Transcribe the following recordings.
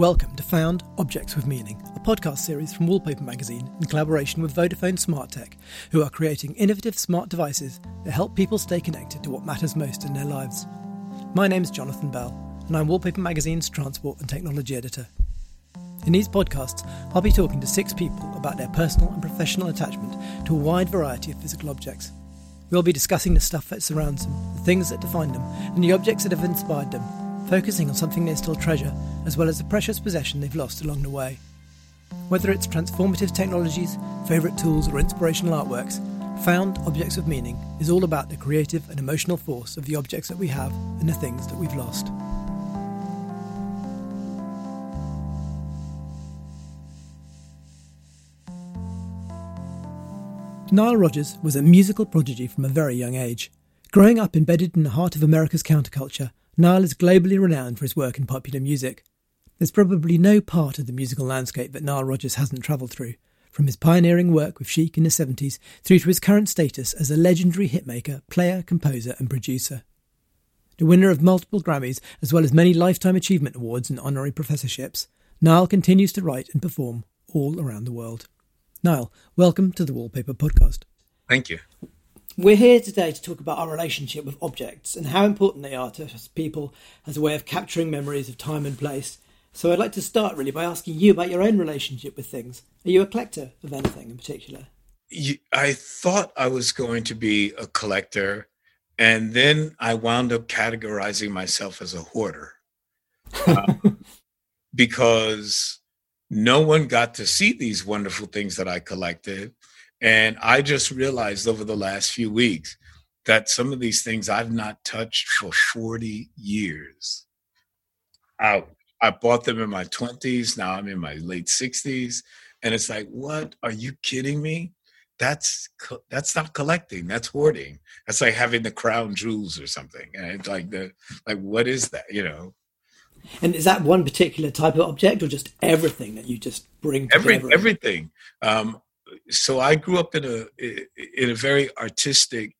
Welcome to Found Objects with Meaning, a podcast series from Wallpaper Magazine in collaboration with Vodafone Smart Tech, who are creating innovative smart devices that help people stay connected to what matters most in their lives. My name is Jonathan Bell, and I'm Wallpaper Magazine's transport and technology editor. In these podcasts, I'll be talking to six people about their personal and professional attachment to a wide variety of physical objects. We'll be discussing the stuff that surrounds them, the things that define them, and the objects that have inspired them, focusing on something they still treasure, as well as the precious possession they've lost along the way. Whether it's transformative technologies, favourite tools, or inspirational artworks, Found Objects of Meaning is all about the creative and emotional force of the objects that we have and the things that we've lost. Nile Rodgers was a musical prodigy from a very young age. Growing up embedded in the heart of America's counterculture, Nile is globally renowned for his work in popular music. There's probably no part of the musical landscape that Nile Rodgers hasn't travelled through, from his pioneering work with Chic in the 70s through to his current status as a legendary hitmaker, player, composer, and producer. The winner of multiple Grammys, as well as many Lifetime Achievement Awards and honorary professorships, Nile continues to write and perform all around the world. Nile, welcome to the Wallpaper Podcast. Thank you. We're here today to talk about our relationship with objects and how important they are to us people as a way of capturing memories of time and place. So I'd like to start really by asking you about your own relationship with things. Are you a collector of anything in particular? I thought I was going to be a collector, and then I wound up categorizing myself as a hoarder um, because no one got to see these wonderful things that I collected. And I just realized over the last few weeks that some of these things I've not touched for 40 years. I, I bought them in my 20s. Now I'm in my late 60s. And it's like, what? Are you kidding me? That's that's not collecting. That's hoarding. That's like having the crown jewels or something. And it's like the like, what is that? You know, and is that one particular type of object, or just everything that you just bring? Every, everything. Um, so I grew up in a in a very artistic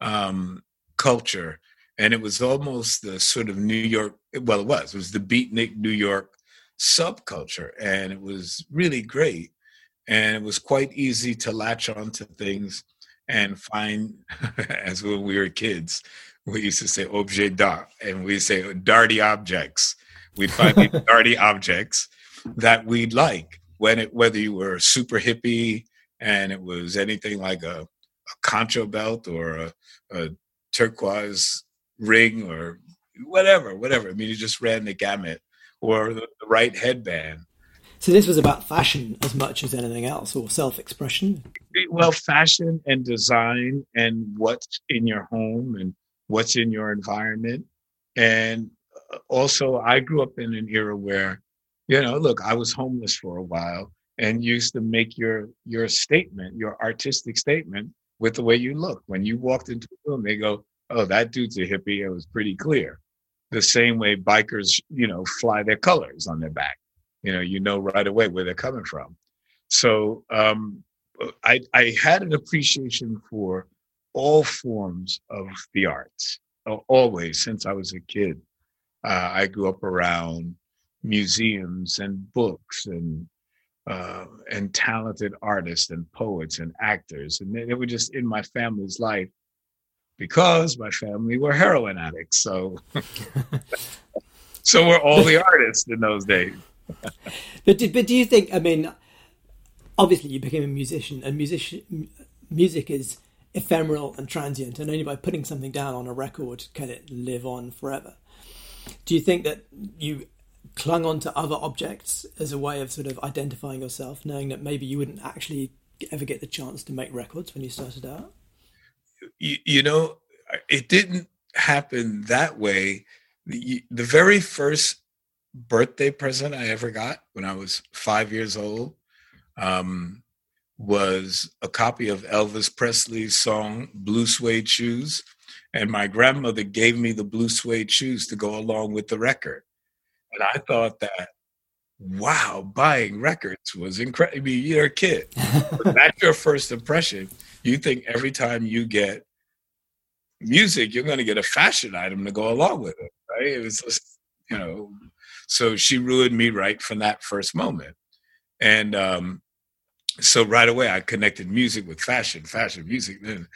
um, culture, and it was almost the sort of New York. Well, it was. It was the beatnik New York subculture, and it was really great. And it was quite easy to latch on to things and find, as when we were kids, we used to say objet d'art, and we say darty objects. We'd find darty objects that we'd like, when it, whether you were super hippie and it was anything like a, a concho belt or a, a turquoise ring or whatever, whatever. I mean, you just ran the gamut, or the, the right headband. So this was about fashion as much as anything else, or self-expression. Well, fashion and design, and what's in your home, and what's in your environment. And uh, also, I grew up in an era where, you know, look, I was homeless for a while and used to make your your statement, your artistic statement, with the way you look. When you walked into a room, they go, "Oh, that dude's a hippie." It was pretty clear. The same way bikers, you know, fly their colors on their back. You know, you know right away where they're coming from. So um, I I had an appreciation for all forms of the arts, always since I was a kid. Uh, I grew up around museums and books and uh, and talented artists and poets and actors, and they, they were just in my family's life because my family were heroin addicts. So, so were all the artists in those days. but do, but do you think? I mean, obviously, you became a musician, and musician music is ephemeral and transient, and only by putting something down on a record can it live on forever. Do you think that you clung on to other objects as a way of sort of identifying yourself, knowing that maybe you wouldn't actually ever get the chance to make records when you started out? You, you know, it didn't happen that way. The, the very first birthday present I ever got when I was five years old, um, was a copy of Elvis Presley's song Blue Suede Shoes. And my grandmother gave me the blue suede shoes to go along with the record. And I thought that, wow, buying records was incredible. I mean, you're a kid. that's your first impression. You think every time you get music, you're going to get a fashion item to go along with it, right? It was just, you know. So she ruined me right from that first moment. And um, so right away I connected music with fashion, fashion, music, and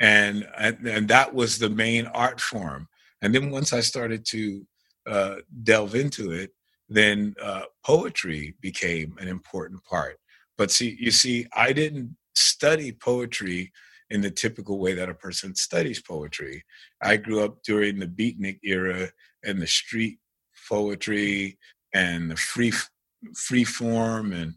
and and that was the main art form. And then once I started to uh, delve into it, then uh, poetry became an important part. But see, you see, I didn't study poetry in the typical way that a person studies poetry. I grew up during the beatnik era and the street poetry and the free free form and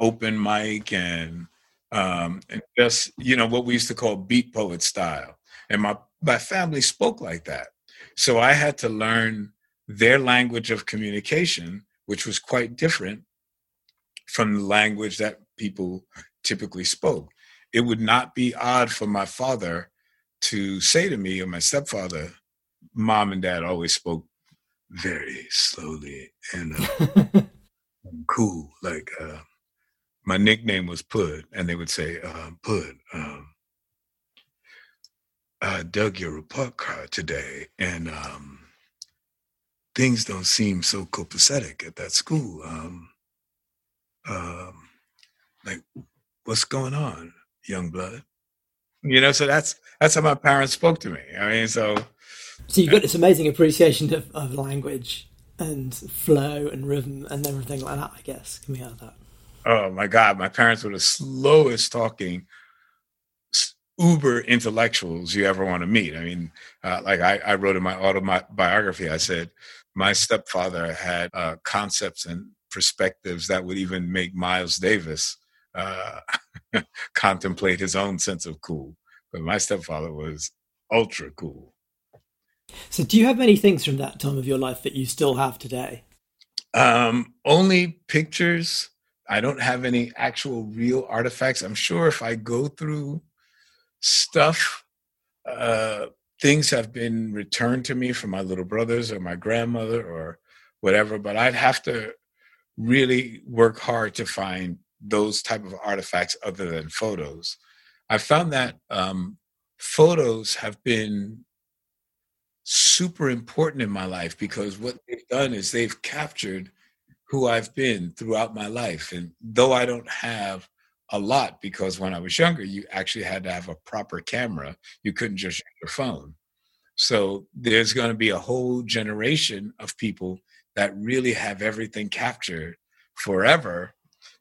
open mic and um, and just you know what we used to call beat poet style. And my my family spoke like that, so I had to learn their language of communication, which was quite different from the language that people typically spoke. It would not be odd for my father to say to me or my stepfather, "Mom and Dad always spoke very slowly and, uh, cool, like." Uh, my nickname was Pud, and they would say, um, Pud, um, I dug your report card today, and um, things don't seem so copacetic at that school. Um, um, like, what's going on, young blood? You know, so that's that's how my parents spoke to me. I mean, so so you've got this amazing appreciation of, of language and flow and rhythm and everything like that. I guess coming out of that oh my god my parents were the slowest talking uber intellectuals you ever want to meet i mean uh, like I, I, wrote in my autobiography i said my stepfather had uh, concepts and perspectives that would even make miles davis uh, contemplate his own sense of cool. But my stepfather was ultra cool. So do you have many things from that time of your life that you still have today? Um, only pictures. I don't have any actual real artifacts. I'm sure if I go through stuff, uh, things have been returned to me from my little brothers or my grandmother or whatever, but I'd have to really work hard to find those type of artifacts other than photos. I found that um, photos have been super important in my life because what they've done is they've captured who I've been throughout my life. And though I don't have a lot, because when I was younger, you actually had to have a proper camera, you couldn't just use your phone. So there's going to be a whole generation of people that really have everything captured forever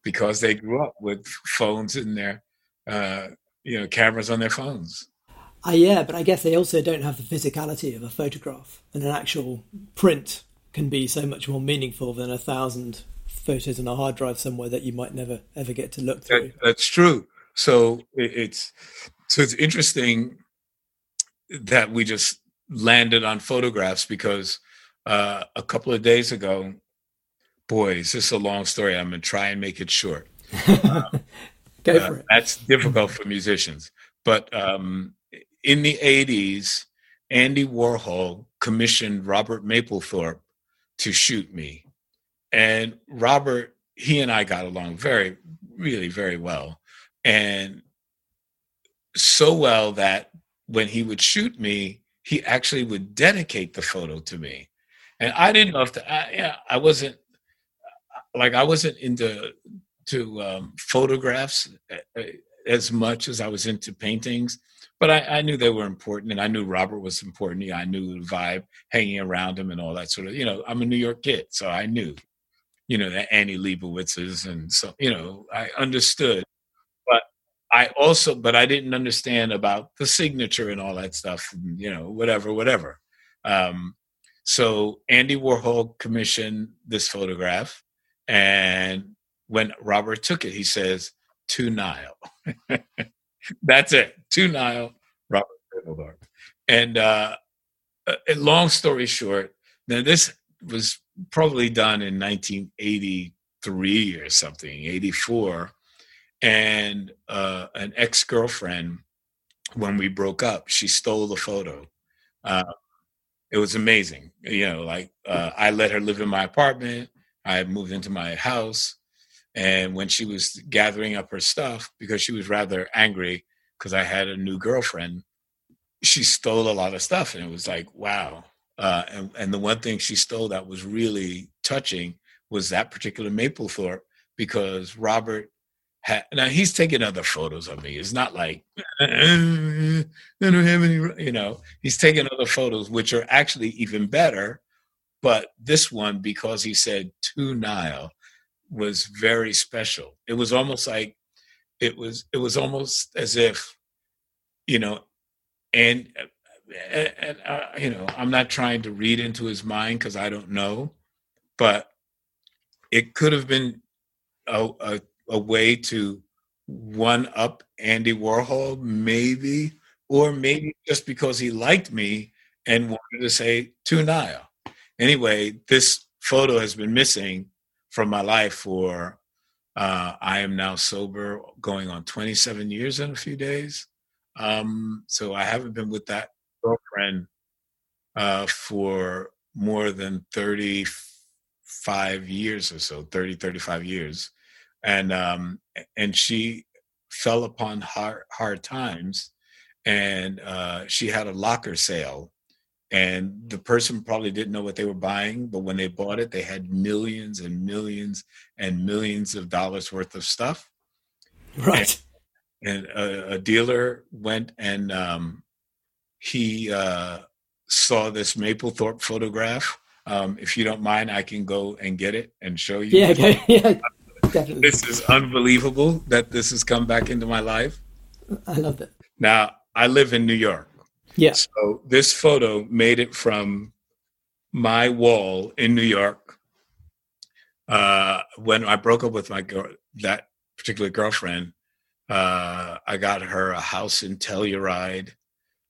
because they grew up with phones in their, uh, you know, cameras on their phones. Uh, yeah, but I guess they also don't have the physicality of a photograph and an actual print can be so much more meaningful than a thousand photos on a hard drive somewhere that you might never ever get to look through. That, that's true. So it's so it's interesting that we just landed on photographs because uh, a couple of days ago, boy, is this a long story. I'm gonna try and make it short. Go uh, for it. That's difficult for musicians, but um, in the '80s, Andy Warhol commissioned Robert Mapplethorpe to shoot me. And Robert, he and I got along very, really very well. And so well that when he would shoot me, he actually would dedicate the photo to me. And I didn't know if I, yeah, I wasn't like I wasn't into to um, photographs as much as I was into paintings but I, I, knew they were important and I knew Robert was important. Yeah, I knew the vibe hanging around him and all that sort of, you know, I'm a New York kid, so I knew, you know, the Annie Leibovitzes and so, you know, I understood. But I also, but I didn't understand about the signature and all that stuff, and, you know, whatever, whatever. Um, so Andy Warhol commissioned this photograph. And when Robert took it, he says, to Nile. That's it. To Nile, Robert. And uh, uh, long story short, now this was probably done in 1983 or something, 84. And uh, an ex girlfriend, when we broke up, she stole the photo. Uh, it was amazing. You know, like uh, I let her live in my apartment. I moved into my house. And when she was gathering up her stuff, because she was rather angry because I had a new girlfriend, she stole a lot of stuff. And it was like, wow. Uh, and, and the one thing she stole that was really touching was that particular Mapplethorpe because Robert had, now he's taking other photos of me. It's not like I don't have any, you know. He's taking other photos, which are actually even better. But this one, because he said to Nile, was very special. It was almost like it was. It was almost as if, you know, and, and uh, you know, I'm not trying to read into his mind because I don't know, but it could have been a, a, a way to one up Andy Warhol, maybe, or maybe just because he liked me and wanted to say to Nile. Anyway, this photo has been missing from my life for uh, I am now sober, going on 27 years in a few days. Um, so I haven't been with that girlfriend uh, for more than 35 years or so, 30, 35 years and um, and she fell upon hard hard times, and uh, she had a locker sale, and the person probably didn't know what they were buying, but when they bought it, they had millions and millions and millions of dollars worth of stuff. Right. And, and a, a, dealer went and um, he uh, saw this Mapplethorpe photograph. Um, if you don't mind, I can go and get it and show you. Yeah, okay. yeah. Definitely. This is unbelievable that this has come back into my life. I love it. Now, I live in New York. Yeah. So this photo made it from my wall in New York uh, when I broke up with my girl, that particular girlfriend. Uh, I got her a house in Telluride.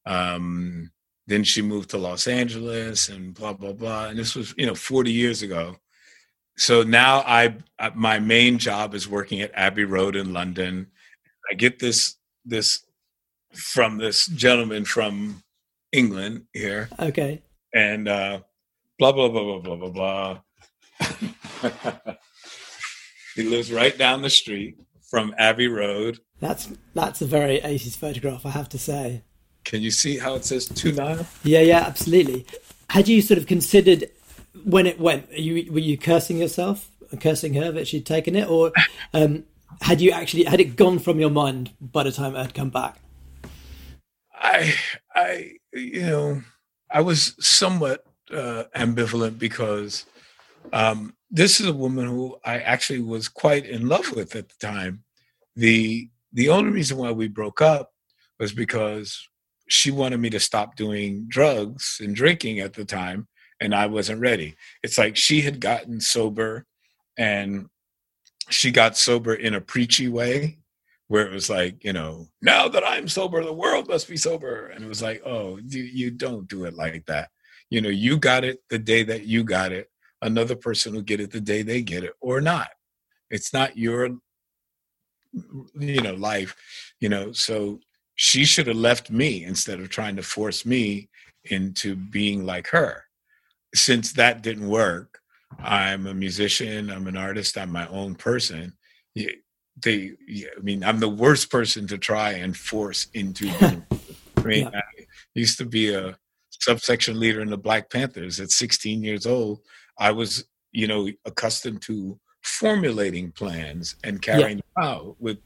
Um, then she moved to Los Angeles and blah blah blah. And this was, you know, 40 years ago so now I my main job is working at Abbey Road in London. I get this this from this gentleman from England here. Okay. And uh, blah blah blah blah blah blah blah. he lives right down the street from Abbey Road. That's that's a very 80s photograph, I have to say. Can you see how it says two nine? Yeah, yeah, absolutely. Had you sort of considered when it went, you were you cursing yourself, cursing her that she'd taken it, or um, had you actually had it gone from your mind by the time it had come back? I, I, you know, I was somewhat uh, ambivalent because um, this is a woman who I actually was quite in love with at the time. the The only reason why we broke up was because she wanted me to stop doing drugs and drinking at the time and I wasn't ready. It's like she had gotten sober and she got sober in a preachy way where it was like, you know, now that I'm sober, the world must be sober. And it was like, oh, you, you don't do it like that. You know, you got it the day that you got it. Another person will get it the day they get it or not. It's not your, you know, life, you know. So she should have left me instead of trying to force me into being like her since that didn't work, I'm a musician, I'm an artist, I'm my own person. They, I mean, I'm the worst person to try and force into. I mean, yeah. I used to be a subsection leader in the Black Panthers at 16 years old. I was, you know, accustomed to formulating plans and carrying yeah. them out with,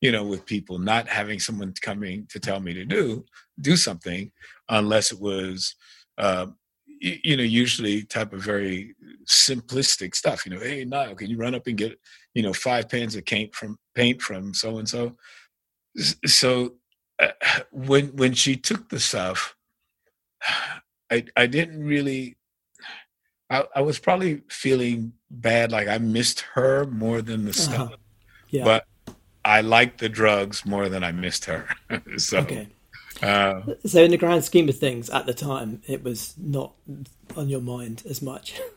you know, with people, not having someone coming to tell me to do do something unless it was uh, you know, usually type of very simplistic stuff. You know, hey, Nile, can you run up and get, you know, five pans of paint from paint from so and so? So uh, when when she took the stuff, I I didn't really. I, I was probably feeling bad, like I missed her more than the uh-huh. stuff. Uh-huh. Yeah. But I liked the drugs more than I missed her. so. Okay. Uh, so, in the grand scheme of things, at the time, it was not on your mind as much.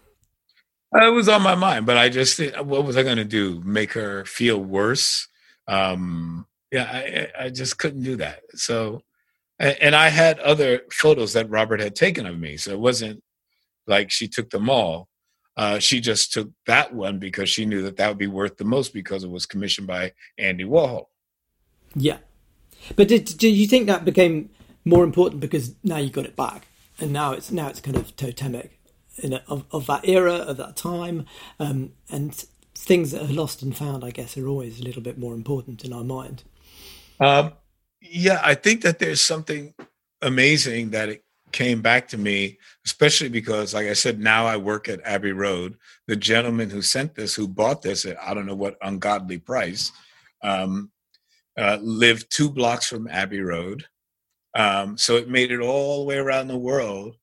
It was on my mind, but I just, what was I going to do? Make her feel worse? Um, yeah, I, I just couldn't do that. So, and I had other photos that Robert had taken of me, so it wasn't like she took them all. Uh, she just took that one because she knew that that would be worth the most because it was commissioned by Andy Warhol. Yeah, but did, you think that became more important because now you got it back? and now it's now it's kind of totemic in a, of, of that era of that time, um, and things that are lost and found, I guess, are always a little bit more important in our mind. Um, yeah, I think that there's something amazing that it came back to me, especially because, like I said, now I work at Abbey Road. The gentleman who sent this, who bought this at I don't know what ungodly price, um, uh, lived two blocks from Abbey Road. Um, so it made it all the way around the world,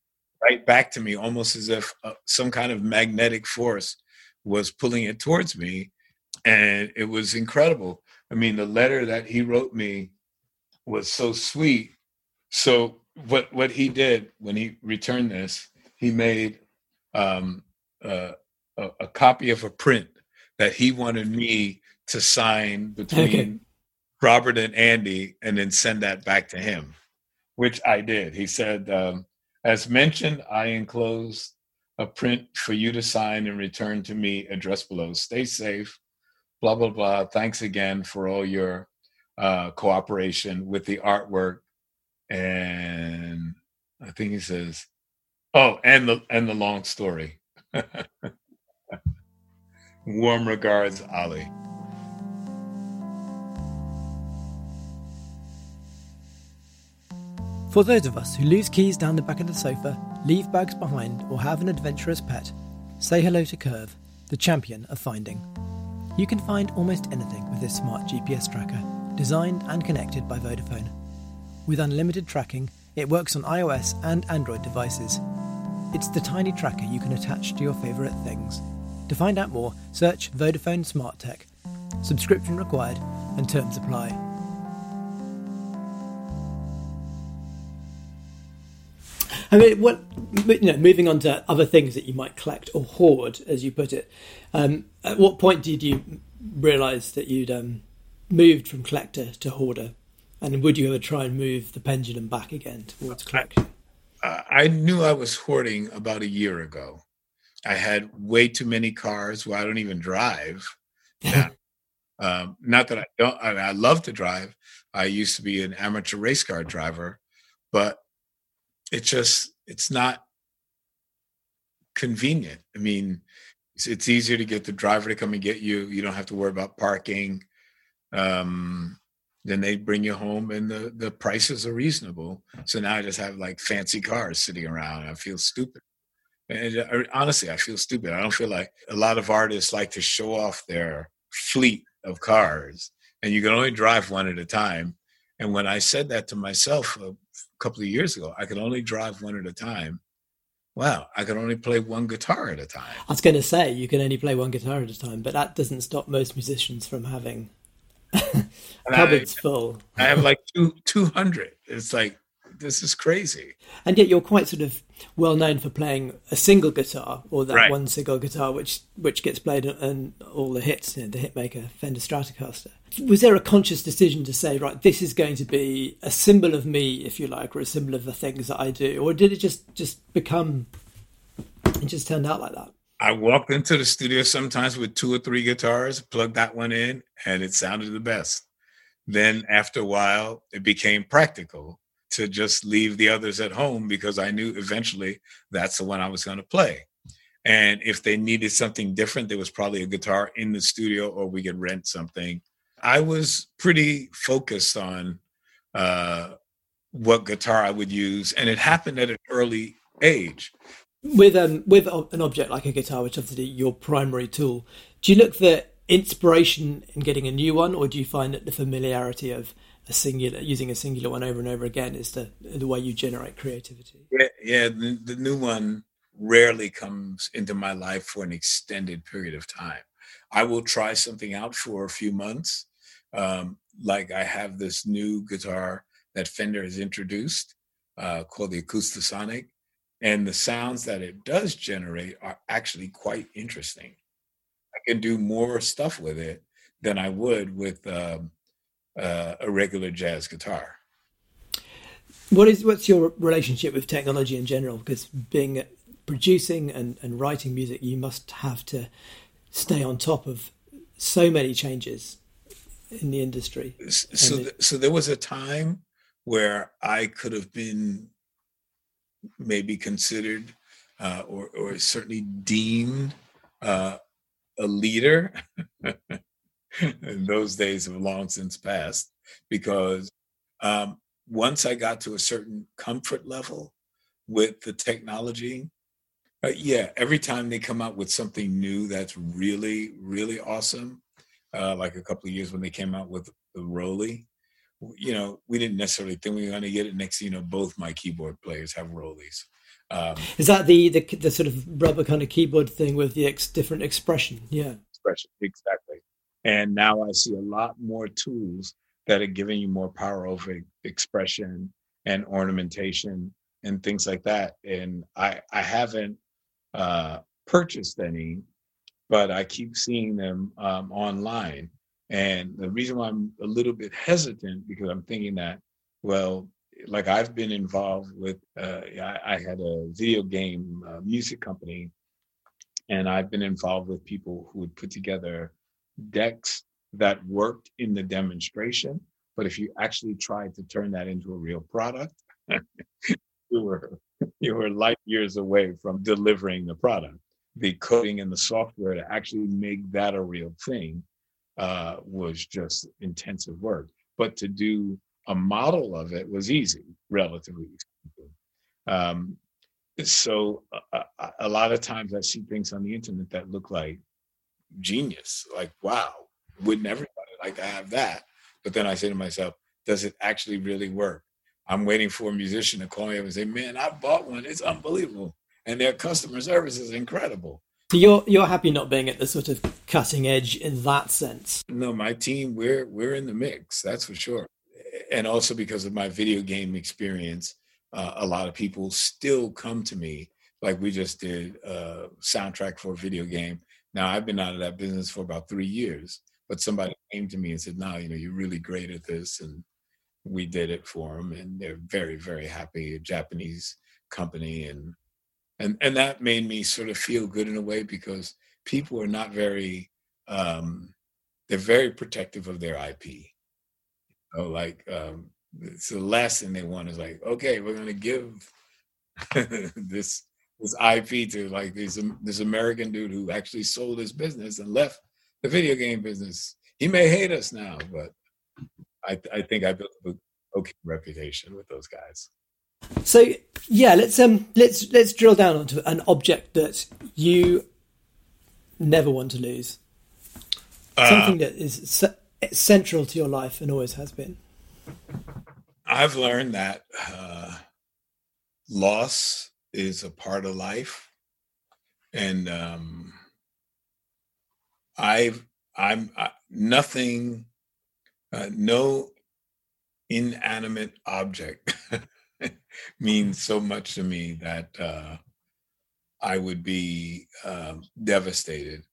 right back to me, almost as if uh, some kind of magnetic force was pulling it towards me. And it was incredible. I mean, the letter that he wrote me was so sweet. So what what he did when he returned this, he made um, uh, a, a, copy of a print that he wanted me to sign between okay. Robert and Andy, and then send that back to him, which I did. He said, um, as mentioned, I enclosed a print for you to sign and return to me. Address below. Stay safe. Blah blah blah. Thanks again for all your uh, cooperation with the artwork and I think he says, "Oh, and the and the long story." Warm regards, Ali. For those of us who lose keys down the back of the sofa, leave bags behind, or have an adventurous pet, say hello to Curve, the champion of finding. You can find almost anything with this smart GPS tracker, designed and connected by Vodafone. With unlimited tracking, it works on iOS and Android devices. It's the tiny tracker you can attach to your favourite things. To find out more, search Vodafone Smart Tech. Subscription required and terms apply. I mean, what you know, moving on to other things that you might collect or hoard, as you put it. Um, at what point did you realise that you'd um, moved from collector to hoarder? And would you ever try and move the pendulum back again towards collection? Uh, I knew I was hoarding about a year ago. I had way too many cars. Well, I don't even drive. Yeah. um, not that I don't. I, mean, I love to drive. I used to be an amateur race car driver, but it just it's not convenient. I mean, it's, it's easier to get the driver to come and get you. You don't have to worry about parking. Um, then they bring you home and the, the prices are reasonable. So now I just have like fancy cars sitting around. I feel stupid. And uh, honestly, I feel stupid. I don't feel like a lot of artists like to show off their fleet of cars and you can only drive one at a time. And when I said that to myself a couple of years ago, I could only drive one at a time. Wow, I could only play one guitar at a time. I was going to say you can only play one guitar at a time, but that doesn't stop most musicians from having Cupboard's I, full. I have like two two hundred. It's like this is crazy. And yet you're quite sort of well known for playing a single guitar or that right. one single guitar which which gets played on all the hits, you know, the hitmaker Fender Stratocaster. Was there a conscious decision to say, right, this is going to be a symbol of me, if you like, or a symbol of the things that I do, or did it just just become? It just turned out like that. I walked into the studio sometimes with two or three guitars, plugged that one in, and it sounded the best. Then after a while, it became practical to just leave the others at home because I knew eventually that's the one I was going to play. And if they needed something different, there was probably a guitar in the studio or we could rent something. I was pretty focused on uh, what guitar I would use. And it happened at an early age with um with an object like a guitar, which obviously your primary tool, do you look for inspiration in getting a new one, or do you find that the familiarity of a singular using a singular one over and over again is the the way you generate creativity? Yeah, yeah. The, the new one rarely comes into my life for an extended period of time. I will try something out for a few months. Um, like I have this new guitar that Fender has introduced uh, called the Acoustasonic and the sounds that it does generate are actually quite interesting. Can do more stuff with it than I would with um, uh, a regular jazz guitar. What is what's your relationship with technology in general? Because being producing and, and writing music, you must have to stay on top of so many changes in the industry. So, th- so there was a time where I could have been maybe considered uh, or, or certainly deemed uh, a leader. those days have long since passed because um, once I got to a certain comfort level with the technology, uh, yeah, every time they come out with something new that's really, really awesome, uh, like a couple of years when they came out with the ROLI, you know, we didn't necessarily think we were going to get it. Next, you know, both my keyboard players have ROLIs. Um, Is that the, the the sort of rubber kind of keyboard thing with the ex- different expression? Yeah, expression exactly. And now I see a lot more tools that are giving you more power over expression and ornamentation and things like that. And I I haven't uh, purchased any, but I keep seeing them um, online. And the reason why I'm a little bit hesitant because I'm thinking that, well, like I've been involved with, uh, I, I, had a video game uh, music company, and I've been involved with people who would put together decks that worked in the demonstration. But if you actually tried to turn that into a real product, you were you were light years away from delivering the product. The coding and the software to actually make that a real thing uh, was just intensive work. But to do a model of it was easy, relatively. Um, so uh, a lot of times I see things on the internet that look like genius, like wow, wouldn't everybody like to have that? But then I say to myself, does it actually really work? I'm waiting for a musician to call me up and say, "Man, I bought one. It's unbelievable, and their customer service is incredible." So you're you're happy not being at the sort of cutting edge in that sense. No, my team we're we're in the mix. That's for sure and also because of my video game experience, uh, a lot of people still come to me. Like we just did a soundtrack for a video game. Now I've been out of that business for about three years, but somebody came to me and said, "No, you know, you're really great at this," and we did it for them, and they're very, very happy. A Japanese company, and and and that made me sort of feel good in a way because people are not very, um, they're very protective of their IP know, like um, it's the last thing they want is like, okay, we're gonna give this this IP to like this this American dude who actually sold his business and left the video game business. He may hate us now, but I I think I built a okay reputation with those guys. So yeah, let's um let's let's drill down onto an object that you never want to lose. Uh, Something that is central to your life and always has been? I've learned that uh, loss is a part of life, and um, I've I'm I, nothing, uh, no inanimate object means so much to me that uh, I would be uh, devastated.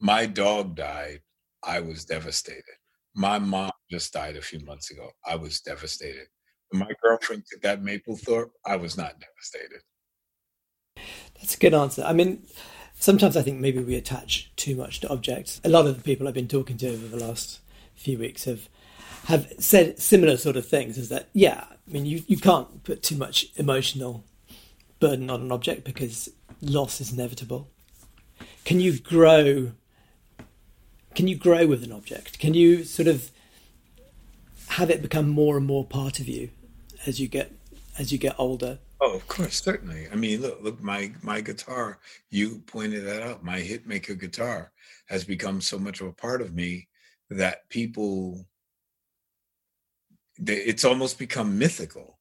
My dog died. I was devastated. My mom just died a few months ago. I was devastated. When my girlfriend took that Mapplethorpe, I was not devastated. That's a good answer. I mean, sometimes I think maybe we attach too much to objects. A lot of the people I've been talking to over the last few weeks have have said similar sort of things. Is that yeah? I mean, you you can't put too much emotional burden on an object because loss is inevitable. Can you grow can you grow with an object? Can you sort of have it become more and more part of you as you get as you get older? Oh, of course, certainly. I mean, look, look, my my guitar. You pointed that out. My hitmaker guitar has become so much of a part of me that people. They, it's almost become mythical.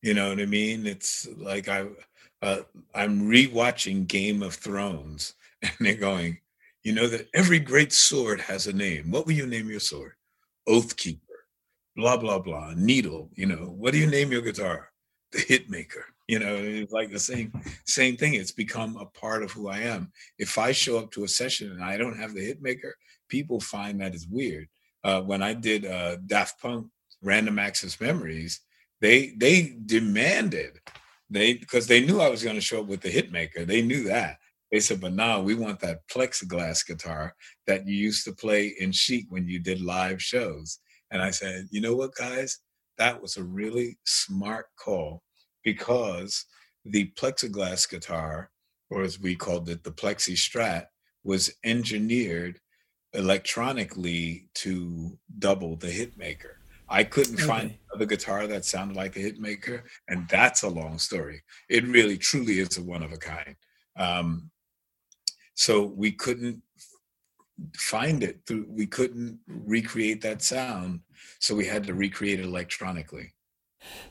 You know what I mean? It's like I, uh, I'm rewatching Game of Thrones, and they're going, you know that every great sword has a name. What will you name your sword? Oathkeeper, blah, blah, blah, needle. You know, what do you name your guitar? The hitmaker. You know, it's like the same same thing. It's become a part of who I am. If I show up to a session and I don't have the hitmaker, people find that is weird. Uh, when I did uh, Daft Punk Random Access Memories, they they demanded they because they knew I was going to show up with the hitmaker. They knew that. They said, but now we want that plexiglass guitar that you used to play in Chic when you did live shows. And I said, you know what, guys? That was a really smart call because the plexiglass guitar, or as we called it, the Plexi Strat, was engineered electronically to double the hitmaker. I couldn't okay. find another guitar that sounded like a hitmaker, and that's a long story. It really, truly is a one of a kind. Um, so we couldn't find it through. We couldn't recreate that sound, so we had to recreate it electronically.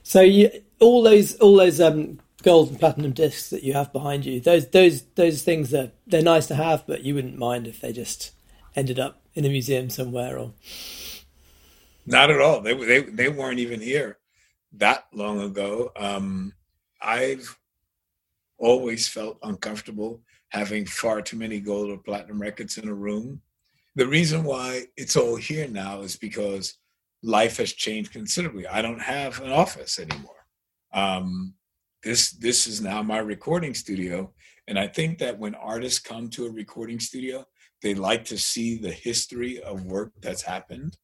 So you, all those, all those um, gold and platinum discs that you have behind you, those, those, those things are they're nice to have, but you wouldn't mind if they just ended up in a museum somewhere or not at all they they they weren't even here that long ago um, i've always felt uncomfortable having far too many gold or platinum records in a room. The reason why it's all here now is because life has changed considerably. I don't have an office anymore. Um, this this is now my recording studio and i think that when artists come to a recording studio they like to see the history of work that's happened.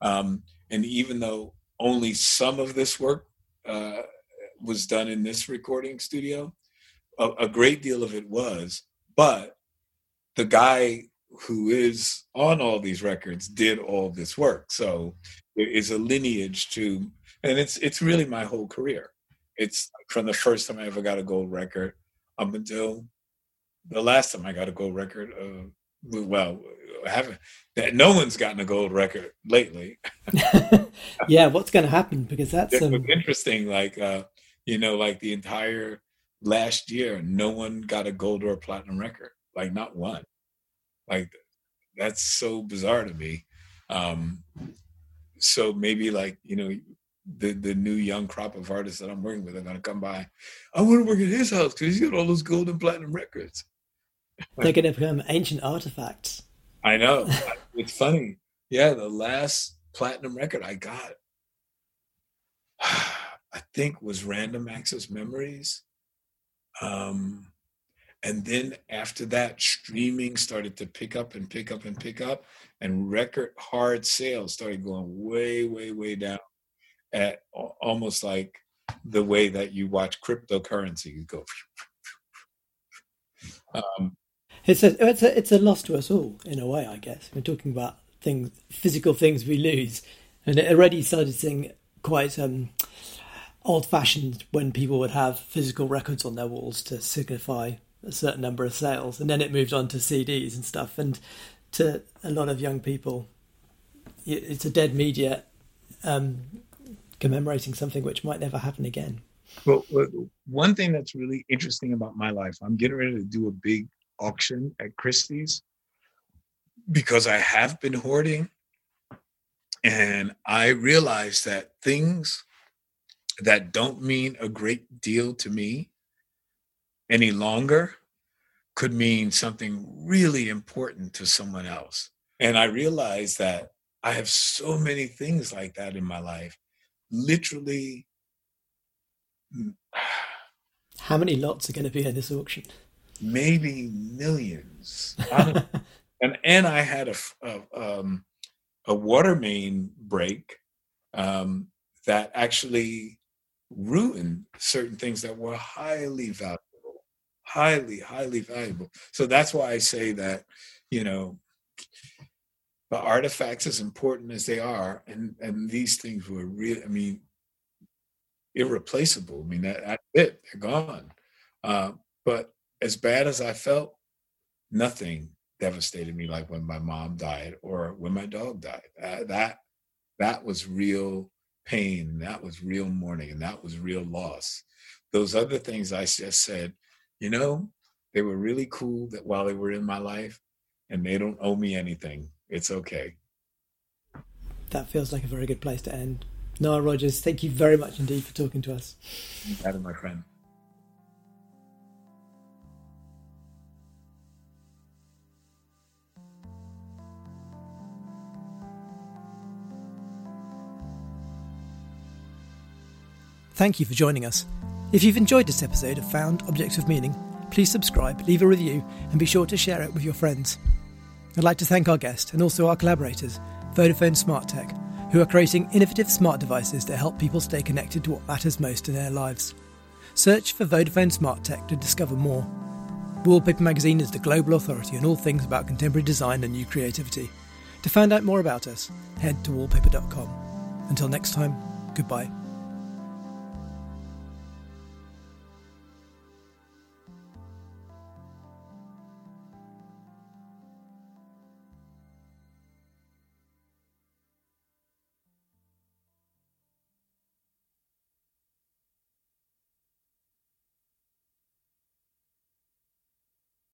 Um, and even though only some of this work uh, was done in this recording studio, a, a great deal of it was. But the guy who is on all these records did all this work. So there is a lineage to, and it's it's really my whole career. It's from the first time I ever got a gold record up until the last time I got a gold record. Uh, well, haven't that no one's gotten a gold record lately. yeah, what's going to happen? Because that's um... interesting. Like, uh, you know, like the entire last year, no one got a gold or a platinum record. Like, not one. Like, that's so bizarre to me. Um, so maybe like you know the the new young crop of artists that I'm working with are going to come by. I want to work at his house because he's got all those gold and platinum records. They're going to become ancient artifacts. I know. it's funny. Yeah, the last platinum record I got, I think, was Random Access Memories. Um, and then after that, streaming started to pick up and pick up and pick up, and record hard sales started going way, way, way down at almost like the way that you watch cryptocurrency go. Um, it's a it's a it's a loss to us all in a way, I guess. We're talking about things, physical things we lose, and it already started seeing quite um, old-fashioned when people would have physical records on their walls to signify a certain number of sales, and then it moved on to CDs and stuff, and to a lot of young people, it's a dead media um, commemorating something which might never happen again. Well, one thing that's really interesting about my life, I'm getting ready to do a big auction at Christie's because I have been hoarding. And I realized that things that don't mean a great deal to me any longer could mean something really important to someone else. And I realized that I have so many things like that in my life. Literally. How many lots are going to be at this auction? maybe millions. and and I had a a, um, a water main break um, that actually ruined certain things that were highly valuable, highly highly valuable. So that's why I say that you know the artifacts as important as they are and and these things were really i mean irreplaceable i mean that, that's it they're gone uh, but as bad as I felt, nothing devastated me like when my mom died or when my dog died. Uh, that that was real pain. That was real mourning, and that was real loss. Those other things I just said, you know, they were really cool that while they were in my life, and they don't owe me anything. It's okay. That feels like a very good place to end. Nile Rodgers, thank you very much indeed for talking to us. Adam, my friend. Thank you for joining us. If you've enjoyed this episode of Found Objects of Meaning, please subscribe, leave a review, and be sure to share it with your friends. I'd like to thank our guest and also our collaborators, Vodafone Smart Tech, who are creating innovative smart devices that help people stay connected to what matters most in their lives. Search for Vodafone Smart Tech to discover more. Wallpaper Magazine is the global authority on all things about contemporary design and new creativity. To find out more about us, head to wallpaper.com. Until next time, goodbye.